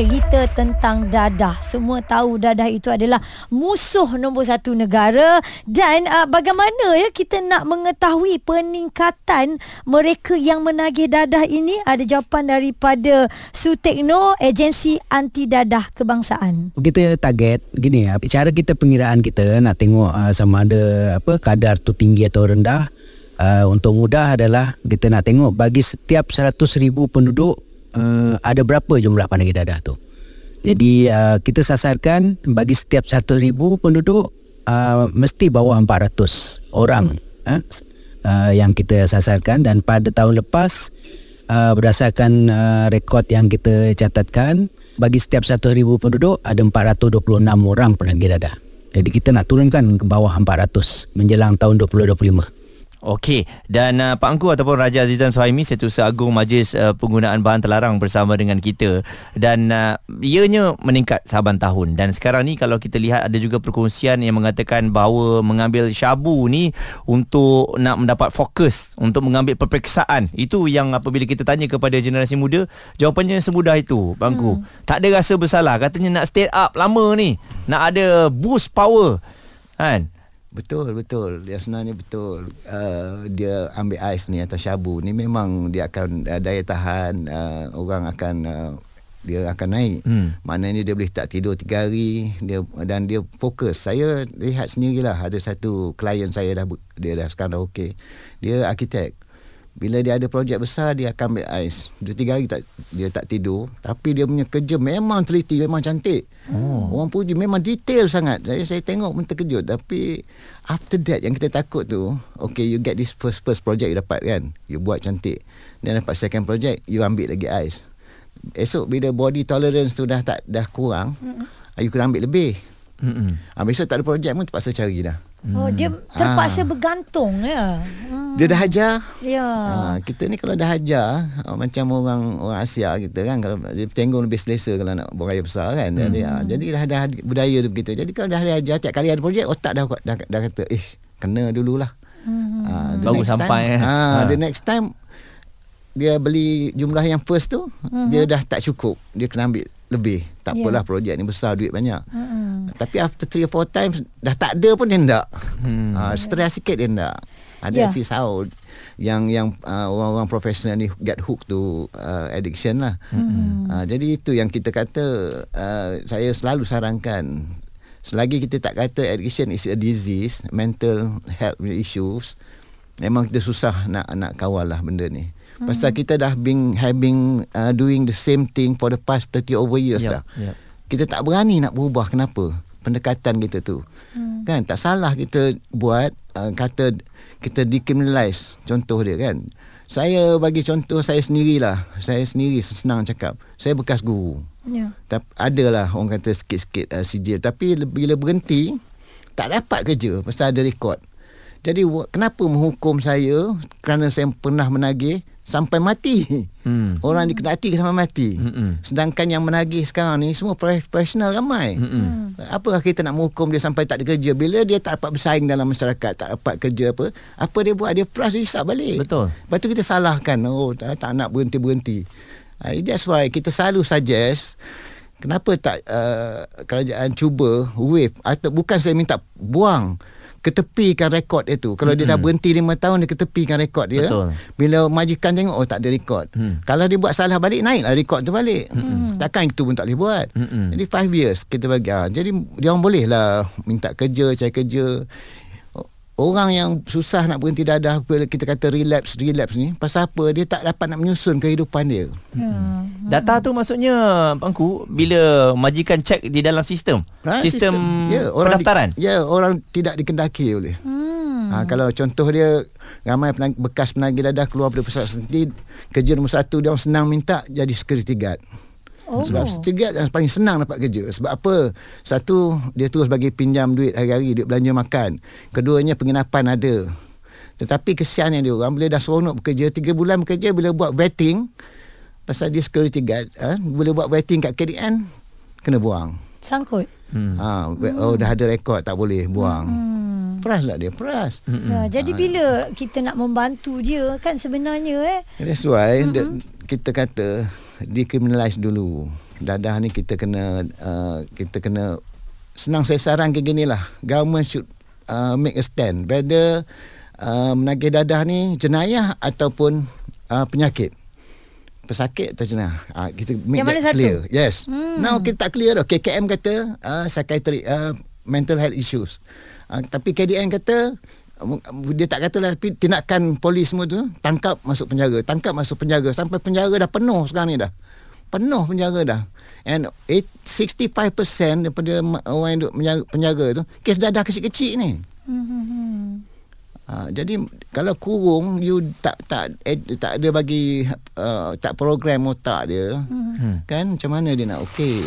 cerita tentang dadah. Semua tahu dadah itu adalah musuh nombor satu negara dan uh, bagaimana ya kita nak mengetahui peningkatan mereka yang menagih dadah ini? Ada jawapan daripada Sutekno, agensi anti dadah kebangsaan. Kita target gini ya, cara kita pengiraan kita nak tengok uh, sama ada apa kadar tu tinggi atau rendah. Uh, untuk mudah adalah kita nak tengok bagi setiap 100,000 penduduk uh, ada berapa jumlah penagih dadah tu. Jadi uh, kita sasarkan bagi setiap 1,000 penduduk uh, mesti bawah 400 orang uh, uh, yang kita sasarkan dan pada tahun lepas uh, berdasarkan uh, rekod yang kita catatkan bagi setiap 1,000 penduduk ada 426 orang penagih dadah. Jadi kita nak turunkan ke bawah 400 menjelang tahun 2025. Okey. Dan uh, Pak Angku ataupun Raja Azizan Suhaimi Setiausaha Agung Majlis uh, Penggunaan Bahan Terlarang bersama dengan kita. Dan uh, ianya meningkat saban tahun. Dan sekarang ni kalau kita lihat ada juga perkongsian yang mengatakan bahawa mengambil syabu ni untuk nak mendapat fokus untuk mengambil peperiksaan. Itu yang apabila kita tanya kepada generasi muda jawapannya semudah itu Pak Angku. Hmm. tak ada rasa bersalah. Katanya nak stay up lama ni. Nak ada boost power. Kan Betul betul. Dia sebenarnya betul. Uh, dia ambil ais ni atau syabu ni memang dia akan uh, daya tahan uh, orang akan uh, dia akan naik. Hmm. maknanya dia boleh tak tidur tiga hari dia dan dia fokus. Saya lihat sendirilah ada satu klien saya dah dia dah sekarang dah okey. Dia arkitek bila dia ada projek besar dia akan ambil ais. Dua tiga hari tak dia tak tidur. Tapi dia punya kerja memang teliti memang cantik. Oh. orang puji memang detail sangat. Saya saya tengok pun terkejut. Tapi after that yang kita takut tu okay you get this first first project you dapat kan? You buat cantik. Dan dapat second project you ambil lagi ais. Esok bila body tolerance tu dah tak dah kurang mm-hmm. you kena ambil lebih mm-hmm. ha, besok tak ada projek pun terpaksa cari dah Oh dia terpaksa ha. bergantung ya. Hmm. Dia dah hajar. Ya. Ha, kita ni kalau dah hajar ha, macam orang orang Asia kita kan kalau dia tengok lebih selesa kalau nak beraya besar kan. Hmm. Jadi, ha, jadi dah dah budaya tu begitu. Jadi kalau dah hajar tiap kali ada projek otak dah dah, dah, dah kata eh kena dululah. Hmm. Ha, Baru sampai time, ha, the next time dia beli jumlah yang first tu hmm. dia dah tak cukup. Dia kena ambil lebih. Tak yeah. apalah projek ni besar duit banyak. Hmm. Tapi after 3 or 4 times dah tak ada pun dia tak. Hmm. Uh, stress sikit dia tak. Ada yeah. si sao yang yang uh, orang-orang profesional ni get hooked to uh, addiction lah. Hmm. Uh, jadi itu yang kita kata uh, saya selalu sarankan selagi kita tak kata addiction is a disease, mental health issues memang kita susah nak nak kawal lah benda ni. Hmm. Pasal kita dah been having uh, doing the same thing for the past 30 over years yep. dah. Yep. Kita tak berani nak berubah kenapa? Pendekatan kita tu. Hmm. Kan tak salah kita buat uh, kata kita decriminalize contoh dia kan. Saya bagi contoh saya sendirilah. Saya sendiri senang cakap. Saya bekas guru. Ya. Yeah. Adalah orang kata sikit-sikit uh, sijil tapi bila berhenti tak dapat kerja pasal ada rekod. Jadi kenapa menghukum saya kerana saya pernah menagih sampai mati. Hmm. Orang dikenati sampai mati. Hmm. Sedangkan yang menagih sekarang ni semua profesional ramai. Hmm. Apakah kita nak menghukum dia sampai tak ada kerja bila dia tak dapat bersaing dalam masyarakat, tak dapat kerja apa? Apa dia buat? Dia flash dia hisap balik. Betul. Lepas tu kita salahkan, oh tak, tak nak berhenti-berhenti. Uh, that's why kita selalu suggest kenapa tak uh, kerajaan cuba wave atau bukan saya minta buang ketepikan rekod itu. Kalau mm-hmm. dia dah berhenti 5 tahun dia ketepikan rekod dia. Betul. Bila majikan tengok oh tak ada rekod. Mm. Kalau dia buat salah balik naiklah rekod tu balik. Mm-hmm. Takkan itu pun tak boleh buat. Mm-hmm. Jadi 5 years kita bagi. Ha. Jadi dia orang boleh lah minta kerja, cari kerja orang yang susah nak berhenti dadah kita kata relapse relapse ni pasal apa? Dia tak dapat nak menyusun kehidupan dia. Hmm. data tu maksudnya pangku bila majikan cek di dalam sistem? Ha, sistem, sistem. Ya, orang pendaftaran? di, ya orang tidak dikendaki oleh. Hmm. ha, kalau contoh dia ramai penag, bekas penagih dadah keluar dari pusat sendiri kerja nombor satu dia orang senang minta jadi security guard Oh. Sebab setiap yang paling senang dapat kerja. Sebab apa? Satu, dia terus bagi pinjam duit hari-hari, duit belanja makan. Keduanya, penginapan ada. Tetapi kesian yang dia orang, bila dah seronok bekerja, tiga bulan bekerja, bila buat vetting, pasal dia security guard, ha? bila buat vetting kat KDN, kena buang. Sangkut? Hmm. Ha, oh, dah ada rekod, tak boleh buang. Hmm. Peras lah dia, peras. Ya, jadi bila kita nak membantu dia kan sebenarnya eh. That's why mm-hmm. the, kita kata decriminalize dulu. Dadah ni kita kena uh, kita kena senang saya saran ke gini lah. Government should uh, make a stand whether uh, menagih dadah ni jenayah ataupun uh, penyakit. Pesakit atau jenayah. Uh, kita make Yang mana satu? clear. Yes. Hmm. Now kita tak clear dah. KKM kata uh, psychiatric uh, mental health issues. Uh, tapi KDN kata dia tak katalah tapi tindakan polis semua tu tangkap masuk penjara tangkap masuk penjara sampai penjara dah penuh sekarang ni dah. Penuh penjara dah. And eight- 65% daripada orang yang duduk penjara, penjara tu kes dadah kecil-kecil ni. Ha, jadi kalau kurung you tak tak eh, tak ada bagi uh, tak program otak dia hmm. kan? Macam mana dia nak okey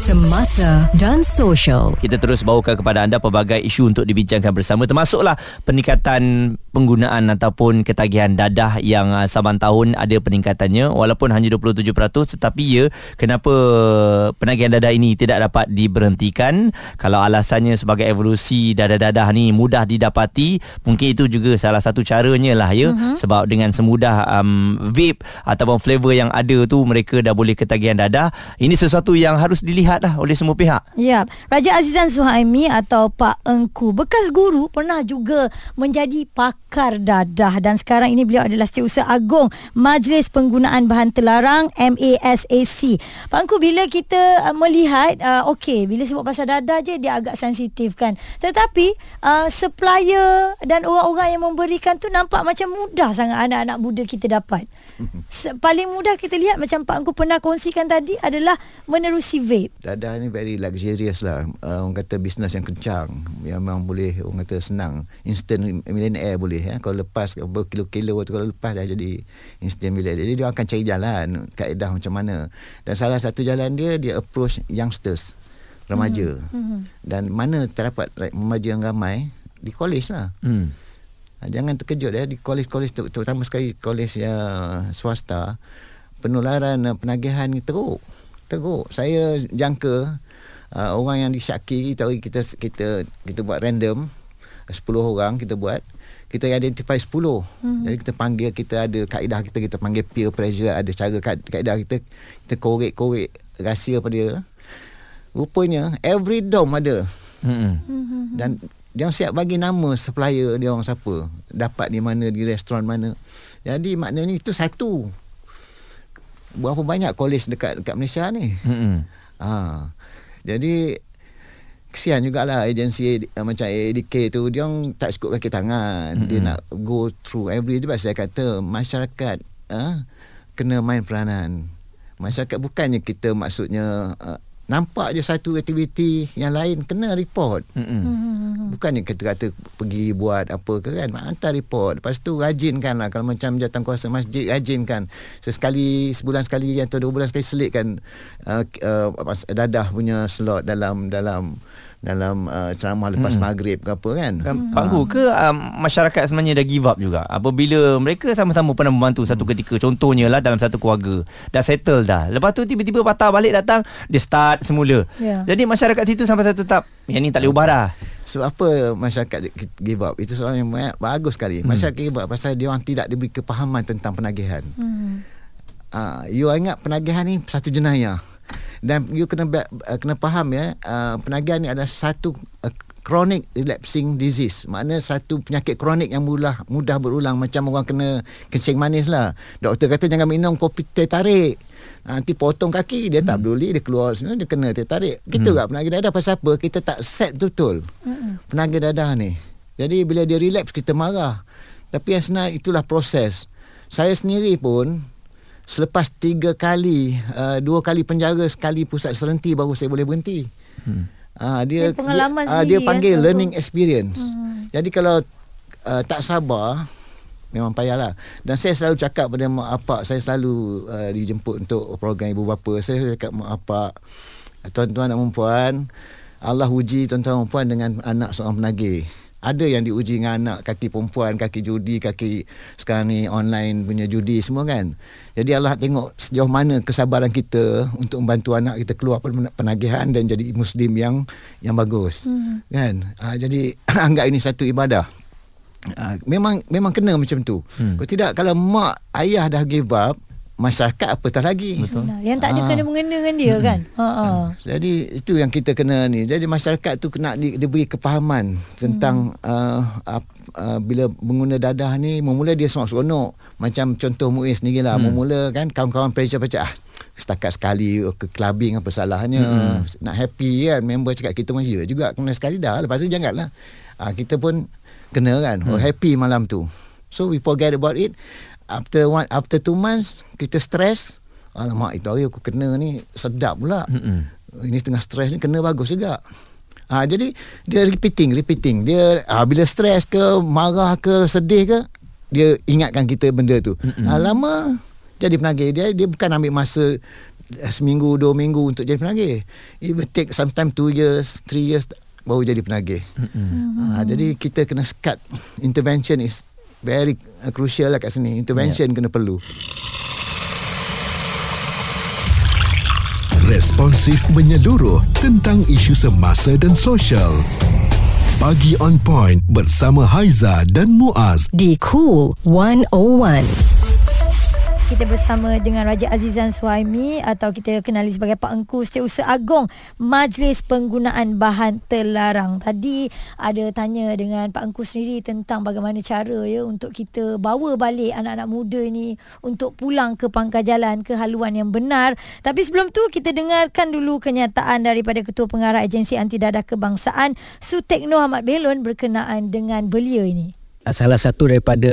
Semasa dan social. Kita terus bawakan kepada anda pelbagai isu untuk dibincangkan bersama. Termasuklah peningkatan penggunaan ataupun ketagihan dadah yang uh, saban tahun ada peningkatannya. Walaupun hanya 27% tetapi ya kenapa penagihan dadah ini tidak dapat diberhentikan? Kalau alasannya sebagai evolusi dadah-dadah ni mudah didapati mungkin itu juga salah satu caranya lah ya. Uh-huh. sebab dengan semudah um, vape ataupun flavor yang ada tu mereka dah boleh ketagihan dadah. Ini sesuatu yang harus dilihat lah oleh semua pihak Ya, Raja Azizan Suhaimi atau Pak Engku bekas guru pernah juga menjadi pakar dadah dan sekarang ini beliau adalah Setiausaha Agung Majlis Penggunaan Bahan Terlarang MASAC. Pak Engku bila kita uh, melihat uh, okey bila sebut pasal dadah je dia agak sensitif kan. Tetapi uh, supplier dan orang-orang yang memberikan tu nampak macam mudah sangat anak-anak muda kita dapat. Se- paling mudah kita lihat macam Pak Engku pernah kongsikan tadi adalah menerusi vape. dadah ni very luxurious lah uh, orang kata bisnes yang kencang yang memang boleh orang kata senang instant millionaire boleh ya. kalau lepas berkilo-kilo tu kalau lepas dah jadi instant millionaire jadi dia akan cari jalan kaedah macam mana dan salah satu jalan dia dia approach youngsters remaja mm-hmm. dan mana terdapat like, remaja yang ramai di college lah hmm. Ha, Jangan terkejut ya di kolej-kolej ter- terutama sekali kolej yang swasta penularan uh, penagihan ni teruk. Teruk. Saya jangka uh, orang yang disyaki kita kita kita kita buat random 10 orang kita buat kita identify 10 hmm. jadi kita panggil kita ada kaedah kita kita panggil peer pressure ada cara ka- kaedah kita kita korek-korek rahsia pada dia rupanya every dom ada Hmm. dan dia orang siap bagi nama supplier dia orang siapa. Dapat di mana di restoran mana. Jadi maknanya itu satu. Berapa banyak college dekat dekat Malaysia ni? Hmm. ha. Jadi kesian jugalah agensi uh, macam ADK tu. Dia orang tak cukup kaki tangan. Mm-hmm. dia nak go through every sebab saya kata masyarakat uh, kena main peranan. Masyarakat bukannya kita maksudnya uh, nampak je satu aktiviti yang lain kena report. Hmm. Bukannya kita kata pergi buat apa ke kan Hantar report. Lepas tu rajinkan lah. Kalau macam jawatan kuasa masjid Rajinkan. Sesekali Sebulan sekali Atau dua bulan sekali selitkan uh, uh, Dadah punya slot Dalam Dalam dalam uh, ceramah lepas hmm. maghrib ke apa kan Hmm. Pak Gu ke um, masyarakat sebenarnya dah give up juga apabila mereka sama-sama pernah membantu satu ketika contohnya lah dalam satu keluarga dah settle dah lepas tu tiba-tiba patah balik datang dia start semula Ya. jadi masyarakat situ sampai satu tetap yang ni tak boleh ubah dah Sebab apa masyarakat give up? Itu soalan yang banyak, bagus sekali. Masyarakat give up pasal dia orang tidak diberi kepahaman tentang penagihan. Hmm. Uh, you ingat penagihan ni satu jenayah. Dan you kena uh, kena faham ya, uh, penagihan ni adalah satu uh, chronic relapsing disease. Makna satu penyakit kronik yang mudah mudah berulang macam orang kena kencing manis lah. Doktor kata jangan minum kopi teh tarik. Nanti potong kaki dia tak peduli dia keluar semua dia kena teh tarik. Kita hmm. penagih dadah pasal apa? Kita tak set betul. Hmm. Penagih dadah ni. Jadi bila dia relapse kita marah. Tapi yang sebenarnya itulah proses. Saya sendiri pun selepas tiga kali, uh, dua kali penjara, sekali pusat serenti baru saya boleh berhenti. Hmm. Uh, dia, Dia pengalaman dia, uh, dia sendiri, panggil ya, learning experience. Hmm. Jadi kalau uh, tak sabar, memang payahlah. Dan saya selalu cakap pada mak apak, saya selalu uh, dijemput untuk program ibu bapa. Saya cakap mak apak, tuan-tuan dan puan, Allah uji tuan-tuan dan puan dengan anak seorang penagih. Ada yang diuji dengan anak kaki perempuan kaki judi kaki sekarang ni online punya judi semua kan. Jadi Allah tengok sejauh mana kesabaran kita untuk membantu anak kita keluar pen- penagihan dan jadi muslim yang yang bagus. Hmm. kan? Uh, jadi anggap ini satu ibadah. Uh, memang memang kena macam tu. Hmm. kalau tidak kalau mak ayah dah give up masyarakat apatah lagi Betul. Yang tak ada kena mengena dengan dia kan. Ha ah. jadi itu yang kita kena ni. Jadi masyarakat tu kena di, diberi kepahaman tentang hmm. uh, uh, uh, bila menguna dadah ni mula dia seronok-seronok. Macam contoh Muiz sendiri lah. Hmm. Mula kan kawan-kawan pressure macam ah setakat sekali ke clubbing apa salahnya. Hmm. Nak happy kan member cakap kita pun ya juga kena sekali dah. Lepas tu janganlah. Uh, kita pun kena kan. Hmm. Oh, happy malam tu. So we forget about it after one after two months kita stress. Alamak itu hari aku kena ni sedap pula. Mm-hmm. ini tengah stress ni kena bagus juga. Ha, jadi dia repeating repeating. Dia ha, bila stress ke marah ke sedih ke dia ingatkan kita benda tu. Mm-hmm. ha, lama jadi penagih. Dia dia bukan ambil masa seminggu dua minggu untuk jadi penagih. It will take sometimes two years three years baru jadi penagih. Mm-hmm. ha, jadi kita kena cut intervention is very uh, crucial lah kat sini intervention yeah. kena perlu Responsif menyeluruh tentang isu semasa dan sosial. Pagi on point bersama Haiza dan Muaz. Di Cool 101 kita bersama dengan Raja Azizan Suhaimi atau kita kenali sebagai Pak Engku Setiausaha Agong Majlis Penggunaan Bahan Terlarang. Tadi ada tanya dengan Pak Engku sendiri tentang bagaimana cara ya untuk kita bawa balik anak-anak muda ni untuk pulang ke pangkal jalan ke haluan yang benar. Tapi sebelum tu kita dengarkan dulu kenyataan daripada Ketua Pengarah Agensi Anti Dadah Kebangsaan Sutekno Ahmad Belon berkenaan dengan belia ini salah satu daripada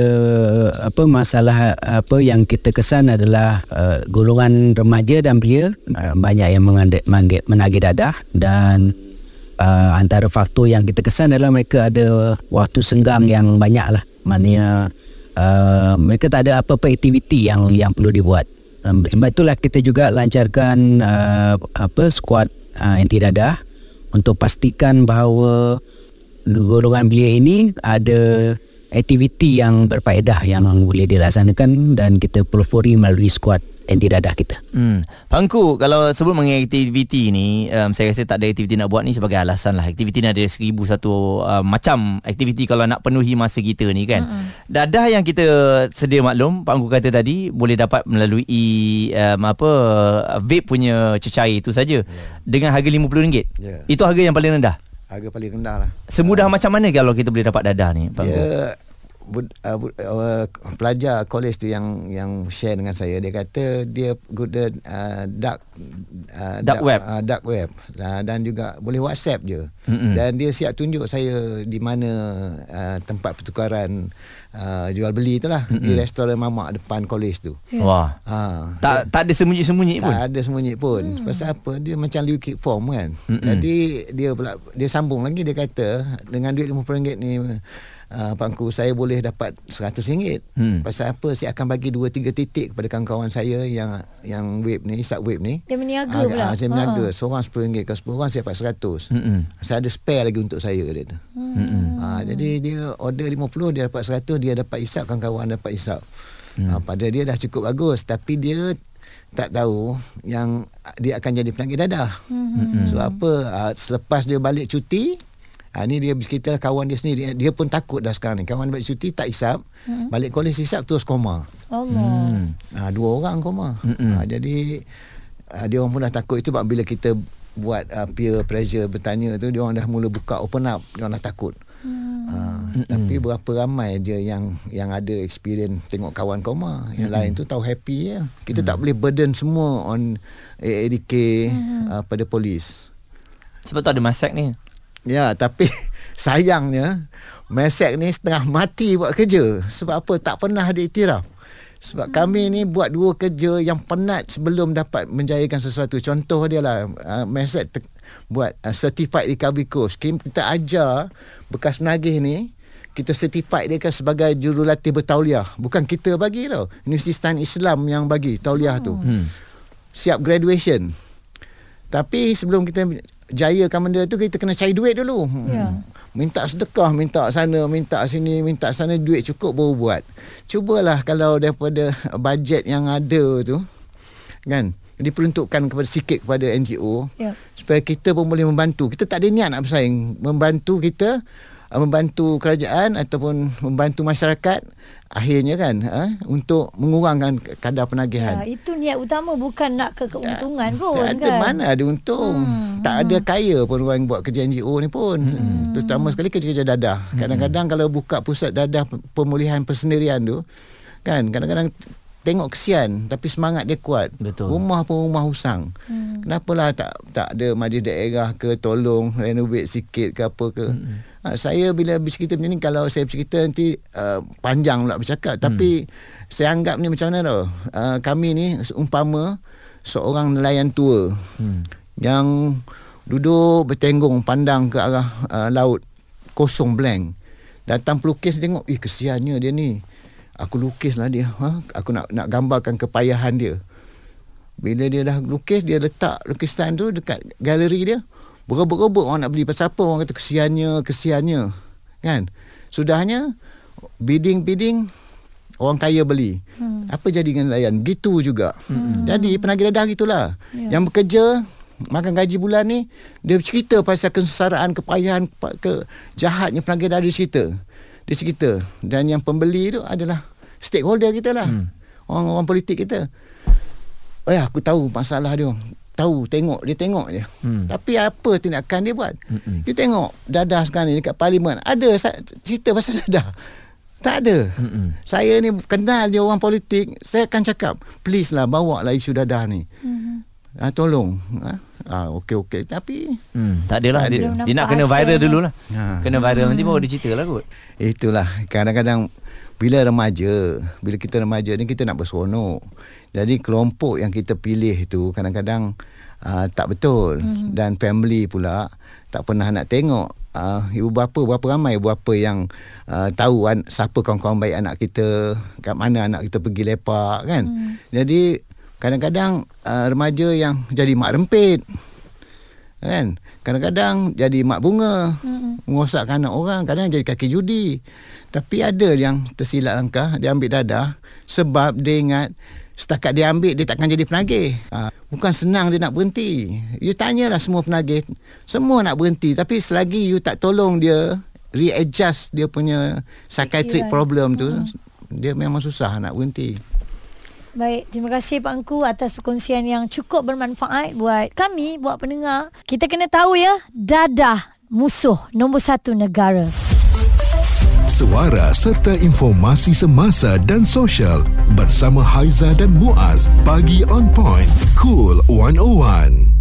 apa masalah apa yang kita kesan adalah uh, golongan remaja dan belia. Uh, banyak yang menagih, menagih dadah dan uh, antara faktor yang kita kesan adalah mereka ada waktu senggang yang banyak lah maknanya uh, mereka tak ada apa-apa aktiviti yang yang perlu dibuat. Um, sebab itulah kita juga lancarkan uh, apa skuad uh, anti dadah untuk pastikan bahawa golongan belia ini ada aktiviti yang berfaedah yang boleh dilaksanakan dan kita pelopori melalui skuad anti dadah kita. Hmm. Pangku, kalau sebut mengenai aktiviti ni, um, saya rasa tak ada aktiviti nak buat ni sebagai alasan lah. Aktiviti ni ada seribu satu uh, macam aktiviti kalau nak penuhi masa kita ni kan. Mm-hmm. Dadah yang kita sedia maklum, Pangku kata tadi, boleh dapat melalui um, apa vape punya cecair itu saja. Yeah. Dengan harga RM50. Yeah. Itu harga yang paling rendah? Harga paling rendah lah. Semudah uh, macam mana kalau kita boleh dapat dadah ni? Pak ya, bud, uh, bud, uh, pelajar kolej tu yang yang share dengan saya dia kata dia guna uh, dark uh, dark web uh, dark web uh, dan juga boleh WhatsApp je. Mm-hmm. Dan dia siap tunjuk saya di mana uh, tempat pertukaran uh, jual beli tu lah mm-hmm. di restoran mamak depan kolej tu. Yeah. Wah. Ha, tak dia, tak ada sembunyi-sembunyi pun. Tak ada sembunyi pun. Mm. Pasal apa? Dia macam liquid form kan. Mm-hmm. Jadi dia pula dia sambung lagi dia kata dengan duit RM50 ni uh, pangku saya boleh dapat RM100. Hmm. Pasal apa? Saya akan bagi 2 3 titik kepada kawan-kawan saya yang yang web ni, isap web ni. Dia meniaga uh, pula. Uh, saya meniaga. Uh-huh. Seorang RM10, kalau 10 orang saya dapat RM100. Hmm. Saya ada spare lagi untuk saya dia tu. Hmm. Uh, jadi dia order 50 dia dapat RM100, dia dapat isap kawan-kawan dapat isap. Hmm. Uh, pada dia dah cukup bagus tapi dia tak tahu yang dia akan jadi penagih dadah. Hmm. Sebab apa? Uh, selepas dia balik cuti, Ha, ni dia bercerita kawan dia sendiri. Dia pun takut dah sekarang ni. Kawan balik cuti tak isap. Hmm. Balik kolej isap terus koma. Allah. Hmm. Ha, dua orang koma. Hmm. Ha, jadi ha, dia orang pun dah takut. Itu sebab bila kita buat uh, peer pressure bertanya tu. Dia orang dah mula buka open up. Dia orang dah takut. Hmm. Ha, hmm. Tapi berapa ramai je yang yang ada experience tengok kawan koma. Yang hmm. lain tu tahu happy ya. Kita hmm. tak boleh burden semua on AADK hmm. uh, pada polis. Sebab tu ada masak ni. Ya, tapi sayangnya Mesek ni setengah mati buat kerja. Sebab apa? Tak pernah diiktiraf. Sebab hmm. kami ni buat dua kerja yang penat sebelum dapat menjayakan sesuatu. Contoh dia lah, uh, Mesek te- buat uh, certified recovery course. Kita ajar bekas nagih ni, kita certified dia kan sebagai jurulatih bertauliah. Bukan kita bagi tau. Universiti Islam yang bagi tauliah tu. Hmm. Siap graduation. Tapi sebelum kita jayakan benda tu kita kena cari duit dulu. Ya. Hmm. Minta sedekah, minta sana, minta sini, minta sana duit cukup baru buat. Cubalah kalau daripada bajet yang ada tu kan diperuntukkan kepada sikit kepada NGO Ya. supaya kita pun boleh membantu. Kita tak ada niat nak bersaing. Membantu kita uh, membantu kerajaan ataupun membantu masyarakat akhirnya kan uh, untuk mengurangkan kadar Ya, penagihan. itu niat utama bukan nak ke keuntungan pun Tak ada kan. mana ada untung. Hmm, tak ada kaya pun orang buat kerja NGO ni pun. Hmm. Terutama sekali kerja-kerja dadah. Kadang-kadang kalau buka pusat dadah pe- pemulihan persendirian tu kan kadang-kadang tengok kesian tapi semangat dia kuat. Betul. Rumah pun rumah husang. Hmm. Kenapalah tak tak ada majlis daerah ke tolong renovate sikit ke apa ke. Hmm. Ha, saya bila bercerita macam ni kalau saya bercerita nanti uh, panjang pula bercakap tapi saya anggap ni macam mana tau. Uh, kami ni umpama seorang nelayan tua hmm. yang duduk bertenggung pandang ke arah uh, laut kosong blank. Datang pelukis tengok, eh kesiannya dia ni. Aku lukis lah dia. Ha? Aku nak nak gambarkan kepayahan dia. Bila dia dah lukis, dia letak lukisan tu dekat galeri dia. Berebut-rebut orang nak beli. Pasal apa orang kata kesiannya, kesiannya. Kan? Sudahnya, bidding-bidding, orang kaya beli. Hmm. Apa jadi dengan nelayan? Gitu juga. Hmm. Jadi penagih dadah gitulah. Ya. Yang bekerja, makan gaji bulan ni, dia cerita pasal kesengsaraan, kepayahan, ke, ke jahatnya penagih dadah dia cerita. Dia cerita. Dan yang pembeli tu adalah stakeholder kita lah. Hmm. Orang-orang politik kita. Eh aku tahu masalah dia. Tahu, tengok, dia tengok je. Hmm. Tapi apa tindakan dia buat? Hmm. Dia tengok dadah sekarang ni dekat parlimen. Ada cerita pasal dadah. Tak ada. Hmm. Saya ni kenal dia orang politik. Saya akan cakap, please lah bawa lah isu dadah ni. Hmm. Ha, tolong. Ha? Ah, okey okey. Tapi Hmm, tak adalah Tak dia, ada. dia nak kena viral dululah. Ha. Kena viral nanti baru dia cerita lah kot. Itulah kadang-kadang bila remaja, bila kita remaja ni kita nak berseronok. Jadi kelompok yang kita pilih tu kadang-kadang uh, tak betul mm-hmm. dan family pula tak pernah nak tengok uh, ibu bapa berapa ramai ibu bapa yang uh, tahu an, siapa kawan-kawan baik anak kita, kat mana anak kita pergi lepak kan. Mm. Jadi kadang-kadang uh, remaja yang jadi mak rempit kan kadang-kadang jadi mak bunga mm-hmm. merosakkan anak orang kadang jadi kaki judi. Tapi ada yang tersilap langkah dia ambil dadah sebab dia ingat setakat dia ambil dia takkan jadi penagih. Ha, bukan senang dia nak berhenti. You tanyalah semua penagih. Semua nak berhenti tapi selagi you tak tolong dia readjust dia punya psychiatric problem tu dia memang susah nak berhenti Baik, terima kasih Pak Engku atas perkongsian yang cukup bermanfaat buat kami, buat pendengar. Kita kena tahu ya, dadah musuh nombor satu negara. Suara serta informasi semasa dan sosial bersama Haiza dan Muaz. Pagi on point. Cool 101.